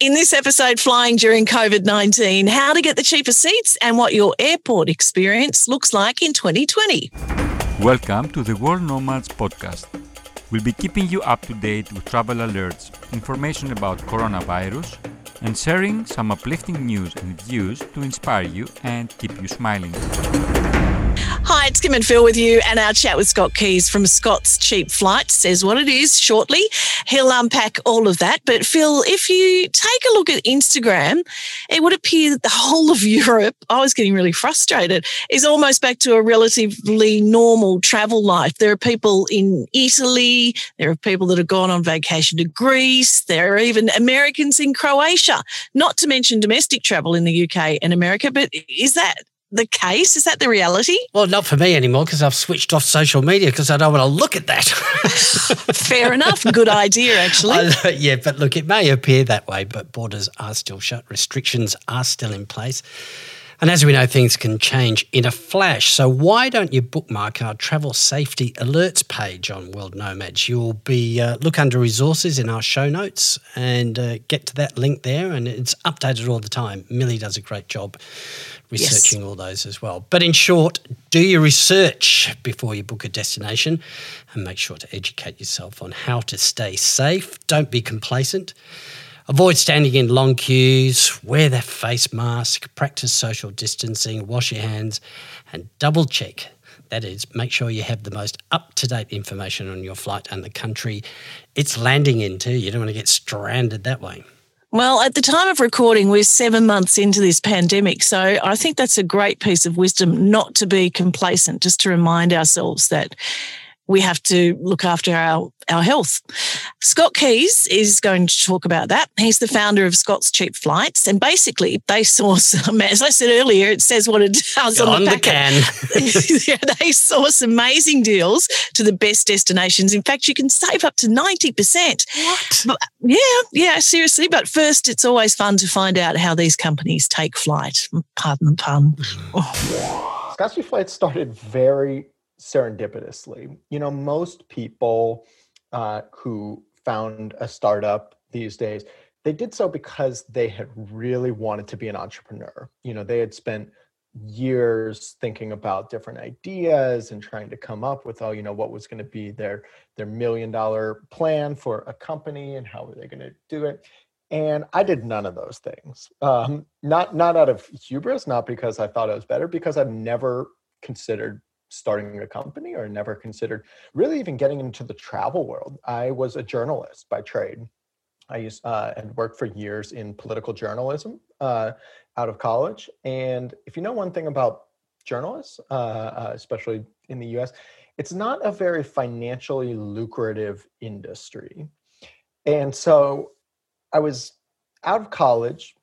In this episode, flying during COVID 19, how to get the cheapest seats and what your airport experience looks like in 2020. Welcome to the World Nomads podcast. We'll be keeping you up to date with travel alerts, information about coronavirus, and sharing some uplifting news and views to inspire you and keep you smiling. Hi, it's Kim and Phil with you, and our chat with Scott Keyes from Scott's Cheap Flight says what it is shortly. He'll unpack all of that. But Phil, if you take a look at Instagram, it would appear that the whole of Europe, I was getting really frustrated, is almost back to a relatively normal travel life. There are people in Italy, there are people that have gone on vacation to Greece, there are even Americans in Croatia, not to mention domestic travel in the UK and America. But is that the case? Is that the reality? Well, not for me anymore because I've switched off social media because I don't want to look at that. Fair enough. Good idea, actually. Uh, yeah, but look, it may appear that way, but borders are still shut, restrictions are still in place. And as we know, things can change in a flash. So why don't you bookmark our travel safety alerts page on World Nomads? You'll be uh, look under resources in our show notes and uh, get to that link there, and it's updated all the time. Millie does a great job researching yes. all those as well. But in short, do your research before you book a destination and make sure to educate yourself on how to stay safe. Don't be complacent. Avoid standing in long queues, wear that face mask, practice social distancing, wash your hands, and double check. That is, make sure you have the most up to date information on your flight and the country it's landing into. You don't want to get stranded that way. Well, at the time of recording, we're seven months into this pandemic. So I think that's a great piece of wisdom not to be complacent, just to remind ourselves that we have to look after our, our health. Scott Keyes is going to talk about that. He's the founder of Scott's Cheap Flights. And basically, they source, as I said earlier, it says what it does on, on the, the can. yeah, they source amazing deals to the best destinations. In fact, you can save up to 90%. What? But, yeah, yeah, seriously. But first, it's always fun to find out how these companies take flight. Pardon the pun. Oh. Scott's Cheap Flights started very serendipitously. You know, most people uh, who found a startup these days, they did so because they had really wanted to be an entrepreneur. You know, they had spent years thinking about different ideas and trying to come up with oh you know what was going to be their their million dollar plan for a company and how were they going to do it and i did none of those things um, not not out of hubris not because i thought i was better because i've never considered starting a company or never considered really even getting into the travel world. I was a journalist by trade. I used uh, and worked for years in political journalism uh, out of college. And if you know one thing about journalists, uh, uh especially in the U.S., it's not a very financially lucrative industry. And so I was out of college,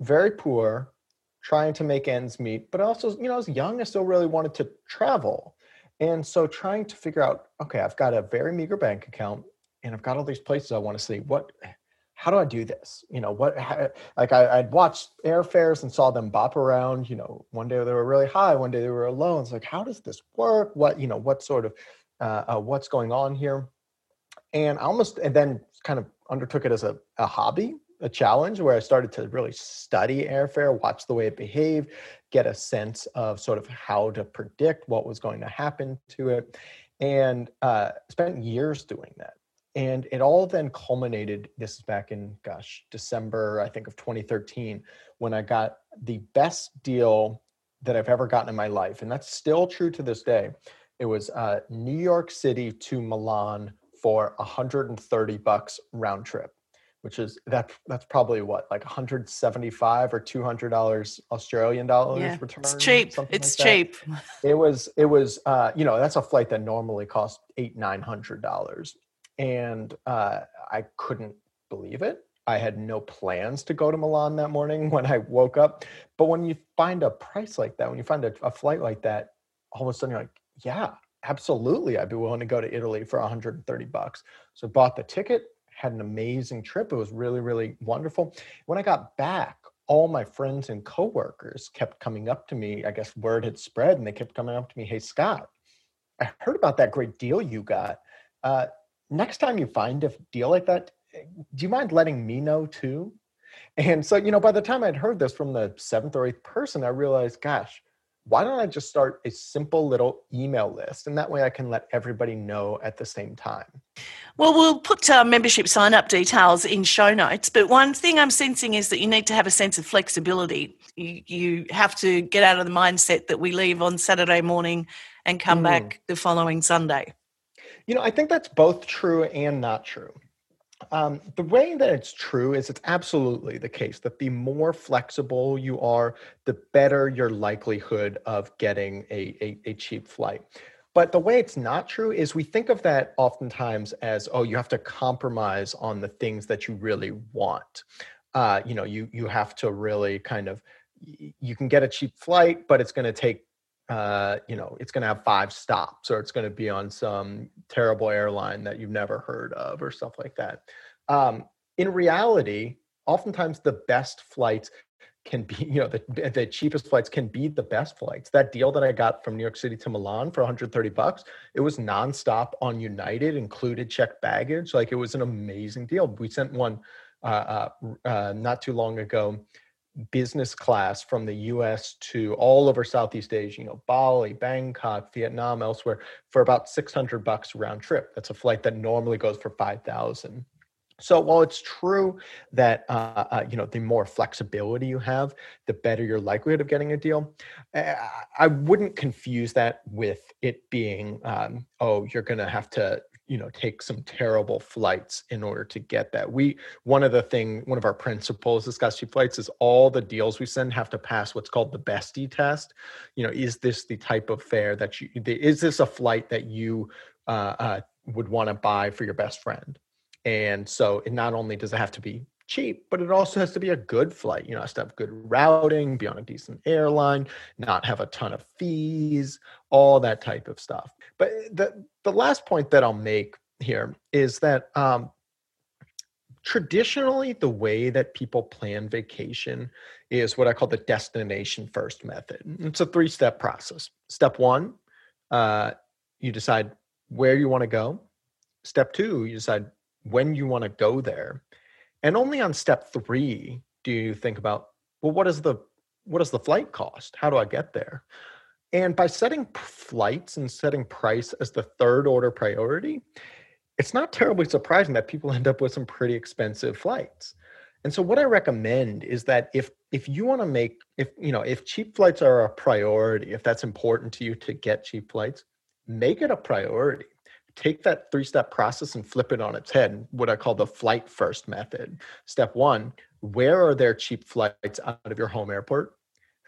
very poor, trying to make ends meet, but also, you know, as young, I still really wanted to travel. And so trying to figure out, okay, I've got a very meager bank account and I've got all these places I want to see. What, how do I do this? You know, what, how, like I, I'd watched airfares and saw them bop around, you know, one day they were really high, one day they were low. It's like, how does this work? What, you know, what sort of, uh, uh, what's going on here? And I almost, and then kind of undertook it as a, a hobby a challenge where I started to really study airfare, watch the way it behaved, get a sense of sort of how to predict what was going to happen to it, and uh, spent years doing that. And it all then culminated. This is back in, gosh, December, I think, of 2013, when I got the best deal that I've ever gotten in my life. And that's still true to this day. It was uh, New York City to Milan for 130 bucks round trip which is that that's probably what like 175 or 200 dollars australian dollars yeah, return it's cheap it's like cheap. It was it was uh you know that's a flight that normally costs eight nine hundred dollars. And uh i couldn't believe it. I had no plans to go to milan that morning when i woke up. But when you find a price like that when you find a, a flight like that all of a sudden you're like yeah absolutely i'd be willing to go to italy for 130 bucks. So bought the ticket had an amazing trip. It was really, really wonderful. When I got back, all my friends and coworkers kept coming up to me. I guess word had spread, and they kept coming up to me, "Hey, Scott, I heard about that great deal you got. Uh, next time you find a deal like that, do you mind letting me know too?" And so, you know, by the time I'd heard this from the seventh or eighth person, I realized, gosh, why don't I just start a simple little email list? And that way I can let everybody know at the same time. Well, we'll put uh, membership sign up details in show notes. But one thing I'm sensing is that you need to have a sense of flexibility. You, you have to get out of the mindset that we leave on Saturday morning and come mm. back the following Sunday. You know, I think that's both true and not true. Um, the way that it's true is it's absolutely the case that the more flexible you are, the better your likelihood of getting a, a, a cheap flight. But the way it's not true is we think of that oftentimes as, oh, you have to compromise on the things that you really want. Uh, you know, you you have to really kind of you can get a cheap flight, but it's going to take uh, you know, it's going to have five stops or it's going to be on some terrible airline that you've never heard of or stuff like that. Um, in reality, oftentimes the best flights can be, you know, the, the cheapest flights can be the best flights. That deal that I got from New York City to Milan for 130 bucks, it was nonstop on United, included checked baggage. Like it was an amazing deal. We sent one uh, uh, uh, not too long ago business class from the US to all over Southeast Asia, you know, Bali, Bangkok, Vietnam, elsewhere for about 600 bucks round trip. That's a flight that normally goes for 5,000. So while it's true that uh, uh, you know the more flexibility you have, the better your likelihood of getting a deal, I wouldn't confuse that with it being um, oh you're going to have to you know take some terrible flights in order to get that we one of the thing one of our principles at Cheap Flights is all the deals we send have to pass what's called the bestie test you know is this the type of fare that you is this a flight that you uh, uh, would want to buy for your best friend and so it not only does it have to be cheap, but it also has to be a good flight. You know, has to have good routing, be on a decent airline, not have a ton of fees, all that type of stuff. But the the last point that I'll make here is that um, traditionally the way that people plan vacation is what I call the destination first method. It's a three step process. Step one, uh, you decide where you want to go. Step two, you decide when you want to go there and only on step three do you think about, well, what is the what is the flight cost? How do I get there? And by setting flights and setting price as the third order priority, it's not terribly surprising that people end up with some pretty expensive flights. And so what I recommend is that if if you want to make if you know if cheap flights are a priority, if that's important to you to get cheap flights, make it a priority take that three step process and flip it on its head, what I call the flight first method. Step one, where are there cheap flights out of your home airport?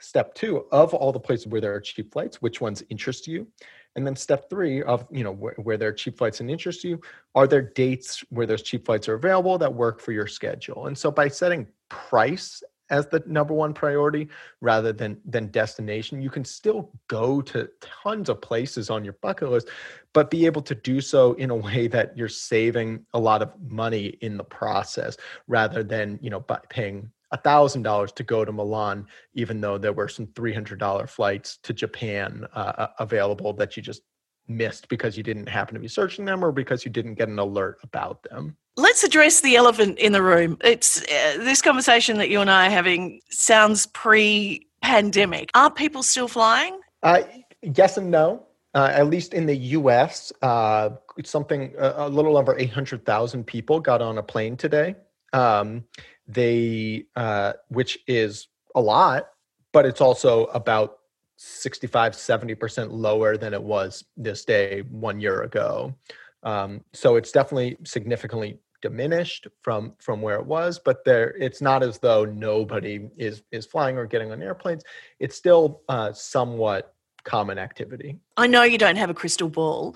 Step two, of all the places where there are cheap flights, which ones interest you? And then step three of you know where, there are cheap flights and interest you, are there dates where those cheap flights are available that work for your schedule? And so by setting price as the number one priority rather than than destination you can still go to tons of places on your bucket list but be able to do so in a way that you're saving a lot of money in the process rather than you know by paying a thousand dollars to go to Milan, even though there were some three hundred dollar flights to Japan uh, available that you just missed because you didn't happen to be searching them or because you didn't get an alert about them. Let's address the elephant in the room. It's uh, this conversation that you and I are having sounds pre-pandemic. Are people still flying? Uh, yes and no. Uh, at least in the U.S., uh, something a little over 800,000 people got on a plane today. Um, they, uh, which is a lot, but it's also about 65, 70% lower than it was this day one year ago. Um, so it's definitely significantly diminished from from where it was but there it's not as though nobody is is flying or getting on airplanes it's still uh, somewhat common activity i know you don't have a crystal ball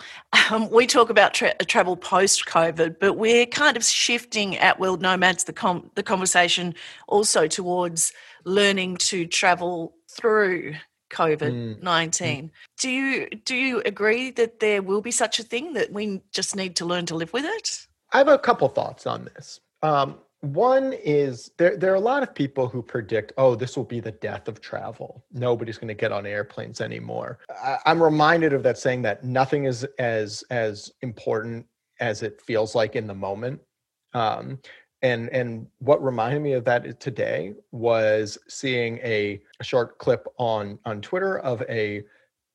um, we talk about tra- travel post covid but we're kind of shifting at world nomads the com- the conversation also towards learning to travel through COVID nineteen. Mm. Do you do you agree that there will be such a thing that we just need to learn to live with it? I have a couple thoughts on this. Um, one is there there are a lot of people who predict, oh, this will be the death of travel. Nobody's going to get on airplanes anymore. I, I'm reminded of that saying that nothing is as as important as it feels like in the moment. Um, and and what reminded me of that today was seeing a, a short clip on on Twitter of a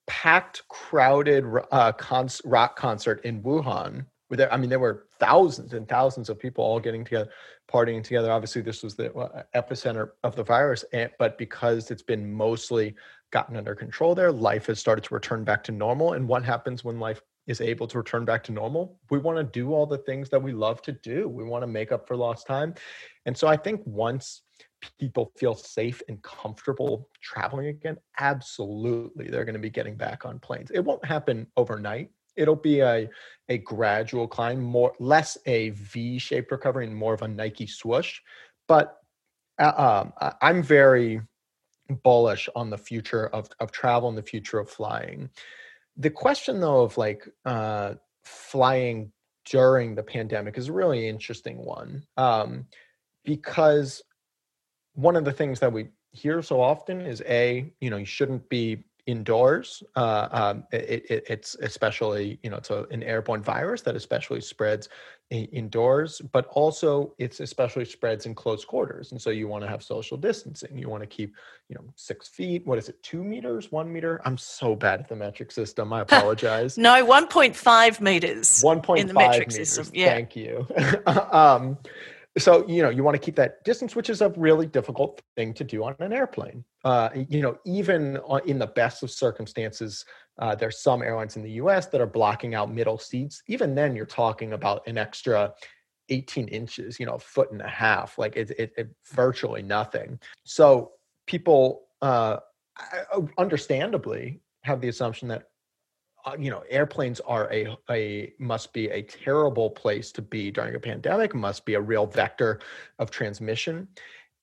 packed, crowded uh, cons- rock concert in Wuhan. I mean, there were thousands and thousands of people all getting together, partying together. Obviously, this was the uh, epicenter of the virus, and, but because it's been mostly gotten under control there, life has started to return back to normal. And what happens when life is able to return back to normal, we want to do all the things that we love to do. We want to make up for lost time. And so I think once people feel safe and comfortable traveling again, absolutely they're going to be getting back on planes. It won't happen overnight. It'll be a, a gradual climb, more less a V-shaped recovery and more of a Nike swoosh. But uh, um, I'm very bullish on the future of, of travel and the future of flying. The question, though, of like uh, flying during the pandemic is a really interesting one um, because one of the things that we hear so often is a you know you shouldn't be indoors. Uh, um, it, it, it's especially, you know, it's a, an airborne virus that especially spreads indoors, but also it's especially spreads in close quarters. And so you want to have social distancing. You want to keep, you know, six feet. What is it? Two meters? One meter? I'm so bad at the metric system. I apologize. no, 1.5 meters. 1.5 in the metric meters. system. Yeah. Thank you. um, so you know you want to keep that distance which is a really difficult thing to do on an airplane. Uh, you know even in the best of circumstances uh, there's some airlines in the us that are blocking out middle seats. Even then you're talking about an extra 18 inches you know a foot and a half like it's it, it, virtually nothing. So people uh, understandably have the assumption that you know airplanes are a a must be a terrible place to be during a pandemic must be a real vector of transmission.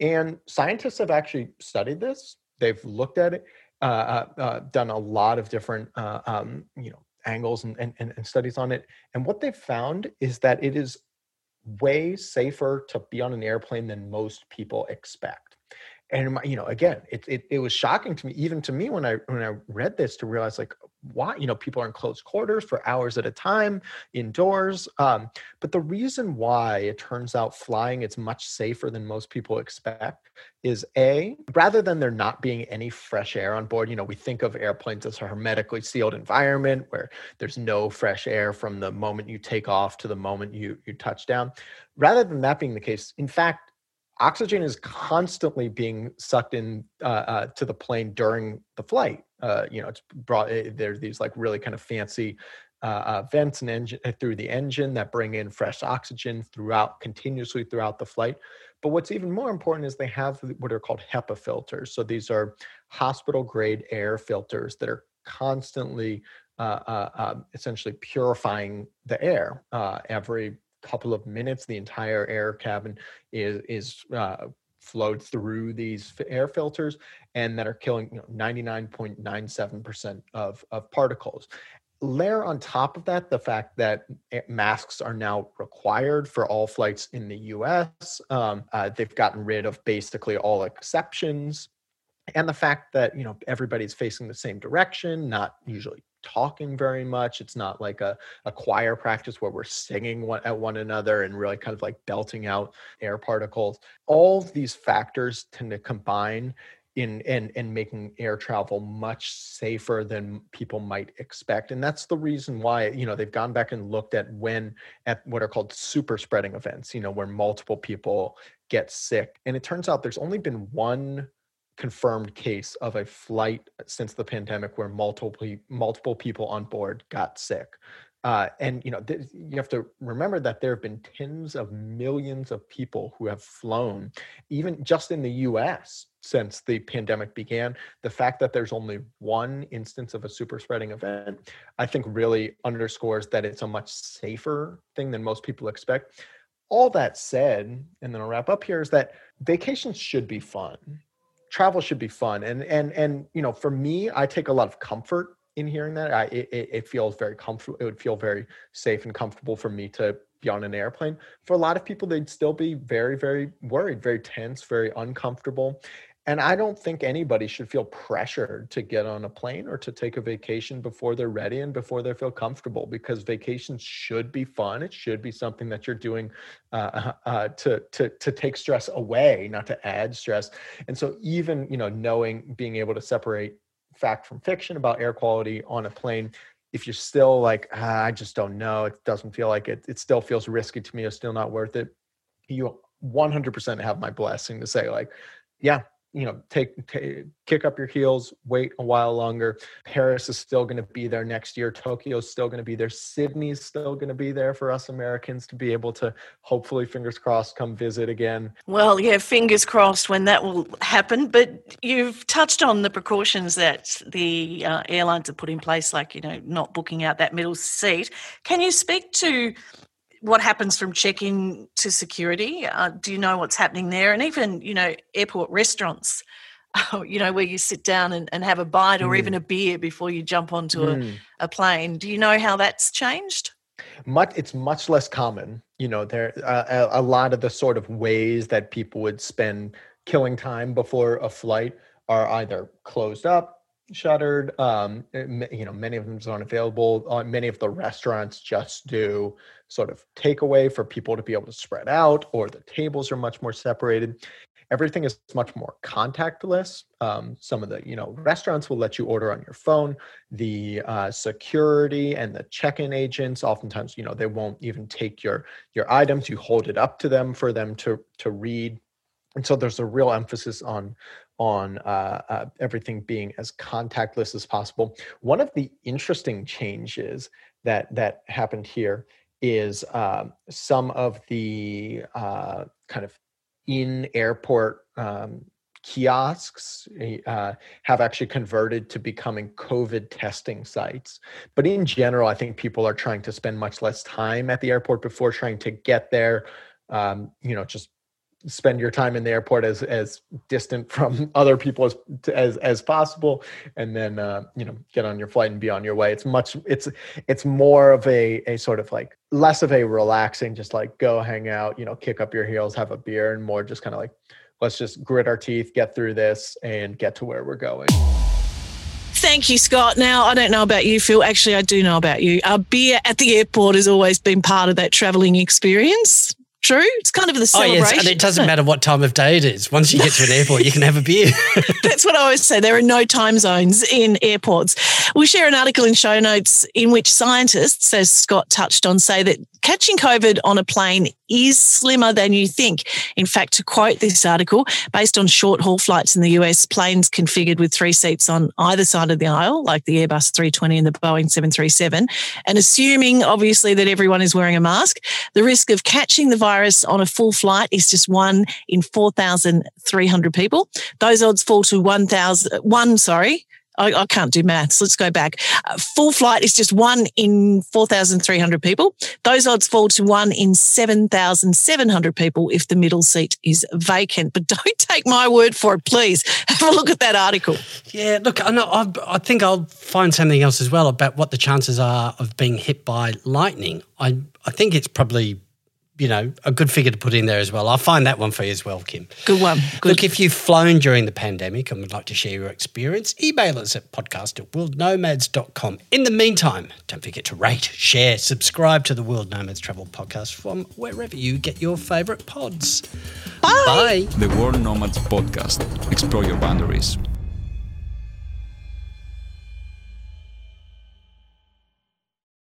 And scientists have actually studied this. They've looked at it uh, uh, uh done a lot of different uh, um, you know angles and, and, and studies on it. And what they've found is that it is way safer to be on an airplane than most people expect. And you know again it, it, it was shocking to me even to me when i when i read this to realize like why you know people are in close quarters for hours at a time indoors um, but the reason why it turns out flying is much safer than most people expect is a rather than there not being any fresh air on board you know we think of airplanes as a hermetically sealed environment where there's no fresh air from the moment you take off to the moment you you touch down. Rather than that being the case in fact oxygen is constantly being sucked in uh, uh, to the plane during the flight. Uh, you know, it's brought eh, there's these like really kind of fancy uh, uh, vents and engine eh, through the engine that bring in fresh oxygen throughout continuously throughout the flight. But what's even more important is they have what are called HEPA filters. So these are hospital grade air filters that are constantly uh, um, essentially purifying the air every couple of minutes. The entire air cabin is is uh, flowed through these air filters and that are killing you know, 99.97% of, of particles. Layer on top of that the fact that masks are now required for all flights in the US. Um, uh, they've gotten rid of basically all exceptions. And the fact that you know everybody's facing the same direction, not usually talking very much. It's not like a, a choir practice where we're singing one, at one another and really kind of like belting out air particles. All these factors tend to combine in and and making air travel much safer than people might expect and that's the reason why you know they've gone back and looked at when at what are called super spreading events you know where multiple people get sick and it turns out there's only been one confirmed case of a flight since the pandemic where multiple multiple people on board got sick. Uh, and you know th- you have to remember that there have been tens of millions of people who have flown, even just in the U.S. since the pandemic began. The fact that there's only one instance of a super spreading event, I think, really underscores that it's a much safer thing than most people expect. All that said, and then I'll wrap up here is that vacations should be fun travel should be fun. And and and you know for me i take a lot of comfort in hearing that. I it, it feels very comfortable it would feel very safe and comfortable for me to be on an airplane. For a lot of people they'd still be very very worried very tense very uncomfortable and I don't think anybody should feel pressured to get on a plane or to take a vacation before they're ready and before they feel comfortable because vacations should be fun. It should be something that you're doing uh, uh, to, to, to take stress away, not to add stress. And so even, you know, knowing, being able to separate fact from fiction about air quality on a plane, if you're still like, ah, I just don't know, it doesn't feel like it, it still feels risky to me, it's still not worth it. You 100% have my blessing to say like, yeah, you know take, take, kick up your heels wait a while longer. Paris is still going to be there next year. Tokyo's still going to be there. Sydney's still going to be there for us americans to be able to hopefully fingers crossed come visit again. Well yeah fingers crossed when that will happen but you've touched on the precautions that the uh, airlines have put in place like you know not booking out that middle seat. Can you speak to what happens from check-in to security? Uh, do you know what's happening there? And even, you know, airport restaurants, you know, where you sit down and, and have a bite or mm. even a beer before you jump onto mm. a, a, plane. Do you know how that's changed? Much, it's much less common. You know, there uh, a, a lot of the sort of ways that people would spend killing time before a flight are either closed up shuttered um, you know many of them aren't available uh, many of the restaurants just do sort of takeaway for people to be able to spread out, or the tables are much more separated. Everything is much more contactless. Um, some of the you know restaurants will let you order on your phone. The uh, security and the check-in agents oftentimes you know they won't even take your your items. You hold it up to them for them to to read and so there's a real emphasis on on uh, uh, everything being as contactless as possible. One of the interesting changes that that happened here is uh, some of the uh, kind of in airport um, kiosks eh, uh, have actually converted to becoming COVID testing sites. But in general, I think people are trying to spend much less time at the airport before trying to get there. Um, you know, just spend your time in the airport as as distant from other people as as as possible and then uh, you know get on your flight and be on your way it's much it's it's more of a a sort of like less of a relaxing just like go hang out you know kick up your heels have a beer and more just kind of like let's just grit our teeth get through this and get to where we're going Thank you, Scott. Now, I don't know about you, Phil. Actually, I do know about you. A beer at the airport has always been part of that traveling experience. True. It's kind of the celebration. Oh, yes. And it doesn't matter what time of day it is. Once you get to an airport, you can have a beer. That's what I always say. There are no time zones in airports. We share an article in show notes in which scientists, as Scott touched on, say that catching COVID on a plane is slimmer than you think. In fact, to quote this article, based on short haul flights in the US, planes configured with three seats on either side of the aisle, like the Airbus 320 and the Boeing 737, and assuming obviously that everyone is wearing a mask, the risk of catching the virus on a full flight is just one in 4,300 people. Those odds fall to 1,000, one, sorry, I, I can't do maths. Let's go back. Uh, full flight is just one in 4,300 people. Those odds fall to one in 7,700 people if the middle seat is vacant. But don't take my word for it, please. Have a look at that article. Yeah, look, I, know, I, I think I'll find something else as well about what the chances are of being hit by lightning. I, I think it's probably you know, a good figure to put in there as well. I'll find that one for you as well, Kim. Good one. Good. Look, if you've flown during the pandemic and would like to share your experience, email us at podcast at worldnomads.com. In the meantime, don't forget to rate, share, subscribe to the World Nomads Travel Podcast from wherever you get your favourite pods. Bye. Bye. The World Nomads Podcast. Explore your boundaries.